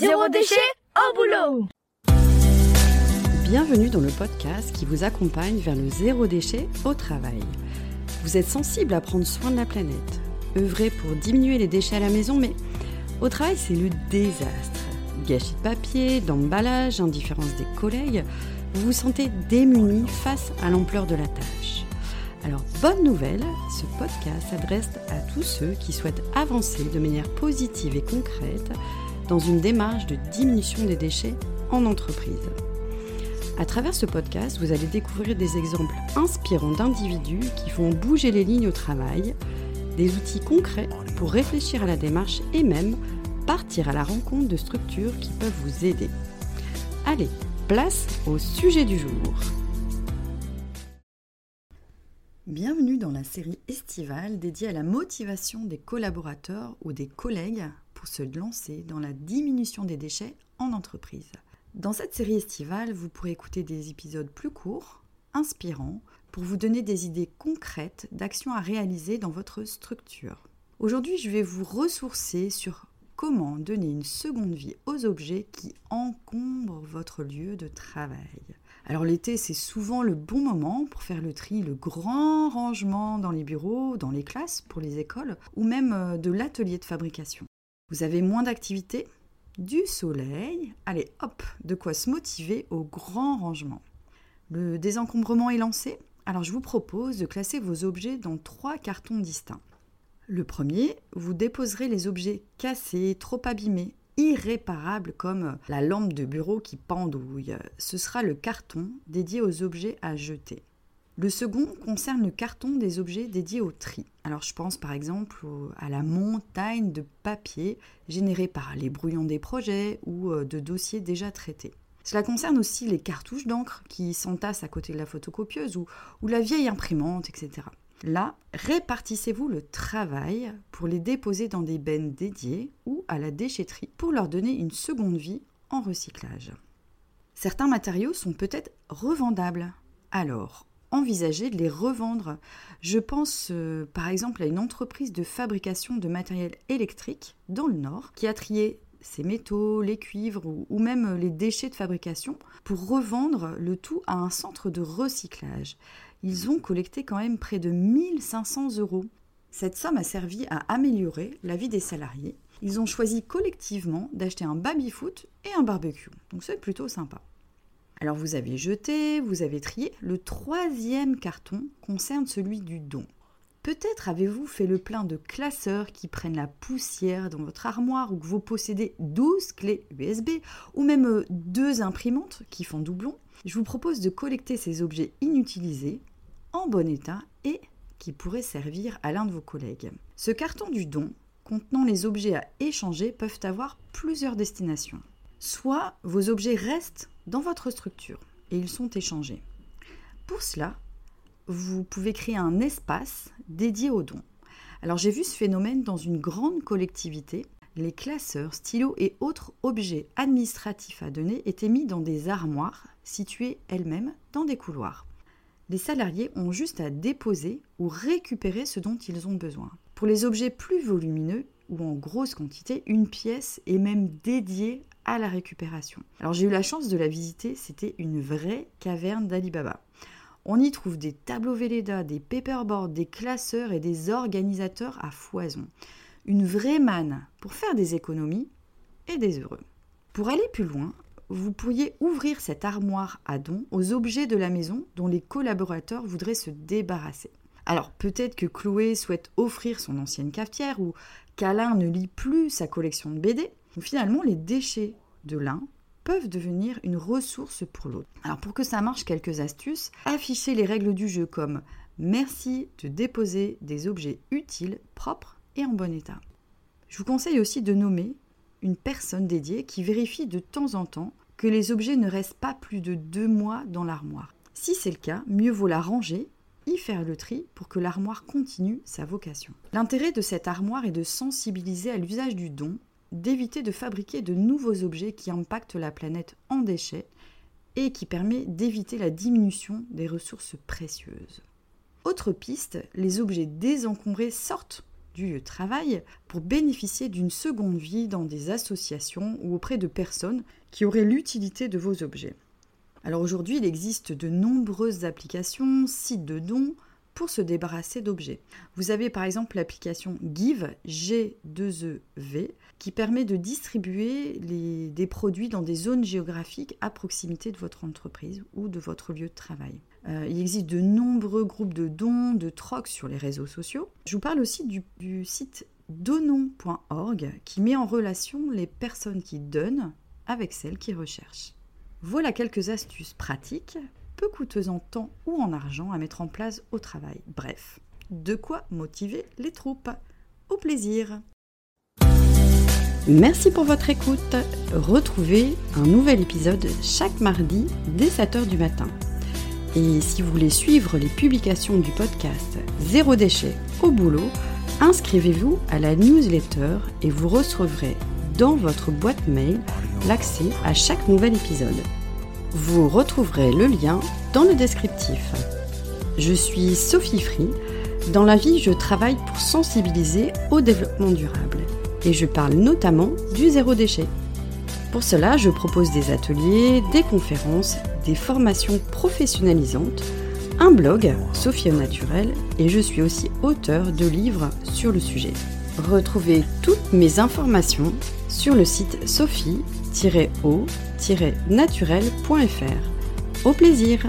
Zéro déchet au boulot Bienvenue dans le podcast qui vous accompagne vers le zéro déchet au travail. Vous êtes sensible à prendre soin de la planète, œuvrer pour diminuer les déchets à la maison, mais au travail c'est le désastre. Gâchis de papier, d'emballage, indifférence des collègues, vous vous sentez démuni face à l'ampleur de la tâche. Alors, bonne nouvelle, ce podcast s'adresse à tous ceux qui souhaitent avancer de manière positive et concrète dans une démarche de diminution des déchets en entreprise. À travers ce podcast, vous allez découvrir des exemples inspirants d'individus qui font bouger les lignes au travail, des outils concrets pour réfléchir à la démarche et même partir à la rencontre de structures qui peuvent vous aider. Allez, place au sujet du jour. Bienvenue dans la série estivale dédiée à la motivation des collaborateurs ou des collègues pour se lancer dans la diminution des déchets en entreprise. Dans cette série estivale, vous pourrez écouter des épisodes plus courts, inspirants, pour vous donner des idées concrètes d'actions à réaliser dans votre structure. Aujourd'hui, je vais vous ressourcer sur comment donner une seconde vie aux objets qui encombrent votre lieu de travail. Alors l'été, c'est souvent le bon moment pour faire le tri, le grand rangement dans les bureaux, dans les classes, pour les écoles, ou même euh, de l'atelier de fabrication. Vous avez moins d'activité, du soleil, allez hop, de quoi se motiver au grand rangement. Le désencombrement est lancé, alors je vous propose de classer vos objets dans trois cartons distincts. Le premier, vous déposerez les objets cassés, trop abîmés, irréparables comme la lampe de bureau qui pendouille. Ce sera le carton dédié aux objets à jeter. Le second concerne le carton des objets dédiés au tri. Alors je pense par exemple à la montagne de papier générée par les brouillons des projets ou euh, de dossiers déjà traités. Cela concerne aussi les cartouches d'encre qui s'entassent à côté de la photocopieuse ou, la vieille imprimante, etc. Là, répartissez-vous le travail pour les déposer dans des bennes dédiées ou à la déchetterie pour leur donner une seconde vie en recyclage. Certains matériaux sont peut-être revendables. Alors, envisagez de les revendre. Je pense euh, par exemple à une entreprise de fabrication de matériel électrique dans le Nord qui a trié ses métaux, les cuivres ou, même les déchets de fabrication pour revendre le tout à un centre de recyclage. Ils ont collecté quand même près de 1500 euros. Cette somme a servi à améliorer la vie des salariés. Ils ont choisi collectivement d'acheter un baby-foot et un barbecue. Donc c'est plutôt sympa. Alors vous avez jeté, vous avez trié. Le troisième carton concerne celui du don. Peut-être avez-vous fait le plein de classeurs qui prennent la poussière dans votre armoire ou que vous possédez 12 clés USB ou même euh, deux imprimantes qui font doublon. Je vous propose de collecter ces objets inutilisés, en bon état et qui pourraient servir à l'un de vos collègues. Ce carton du don contenant les objets à échanger peuvent avoir plusieurs destinations. Soit vos objets restent dans votre structure et ils sont échangés. Pour cela, vous pouvez créer un espace dédié aux dons. Alors j'ai vu ce phénomène dans une grande collectivité. Les classeurs, stylos et autres objets administratifs à donner étaient mis dans des armoires situées elles-mêmes dans des couloirs. Les salariés ont juste à déposer ou récupérer ce dont ils ont besoin. Pour les objets plus volumineux ou en grosse quantité, une pièce est même dédiée la récupération. Alors j'ai eu la chance de la visiter, c'était une vraie caverne d'Alibaba. On y trouve des tableaux Velleda, des paperboards, des classeurs et des organisateurs à foison. Une vraie manne pour faire des économies et des heureux. Pour aller plus loin, vous pourriez ouvrir cette armoire à dons aux objets de la maison dont les collaborateurs voudraient se débarrasser. Alors peut-être que Chloé souhaite offrir son ancienne cafetière ou qu'Alain ne lit plus sa collection de BD. Finalement, les déchets de l'un peuvent devenir une ressource pour l'autre. Alors pour que ça marche, quelques astuces. Affichez les règles du jeu comme merci de déposer des objets utiles, propres et en bon état. Je vous conseille aussi de nommer une personne dédiée qui vérifie de temps en temps que les objets ne restent pas plus de deux mois dans l'armoire. Si c'est le cas, mieux vaut la ranger, y faire le tri pour que l'armoire continue sa vocation. L'intérêt de cette armoire est de sensibiliser à l'usage du don d'éviter de fabriquer de nouveaux objets qui impactent la planète en déchets et qui permet d'éviter la diminution des ressources précieuses. Autre piste, les objets désencombrés sortent du lieu de travail pour bénéficier d'une seconde vie dans des associations ou auprès de personnes qui auraient l'utilité de vos objets. Alors aujourd'hui, il existe de nombreuses applications, sites de dons pour se débarrasser d'objets. Vous avez par exemple l'application Give, G2EV, qui permet de distribuer des produits dans des zones géographiques à proximité de votre entreprise ou de votre lieu de travail. Euh, il existe de nombreux groupes de dons, de trocs sur les réseaux sociaux. Je vous parle aussi du, du site donon.org qui met en relation les personnes qui donnent avec celles qui recherchent. Voilà quelques astuces pratiques, peu coûteuses en temps ou en argent à mettre en place au travail. Bref, de quoi motiver les troupes. Au plaisir Merci pour votre écoute. Retrouvez un nouvel épisode chaque mardi dès 7h du matin. Et si vous voulez suivre les publications du podcast Zéro déchet au boulot, inscrivez-vous à la newsletter et vous recevrez dans votre boîte mail l'accès à chaque nouvel épisode. Vous retrouverez le lien dans le descriptif. Je suis Sophie Free. Dans la vie, je travaille pour sensibiliser au développement durable et je parle notamment du zéro déchet. Pour cela, je propose des ateliers, des conférences, des formations professionnalisantes, un blog, Sophie au naturel, et je suis aussi auteur de livres sur le sujet. Retrouvez toutes mes informations sur le site sophie-o-naturel.fr. Au plaisir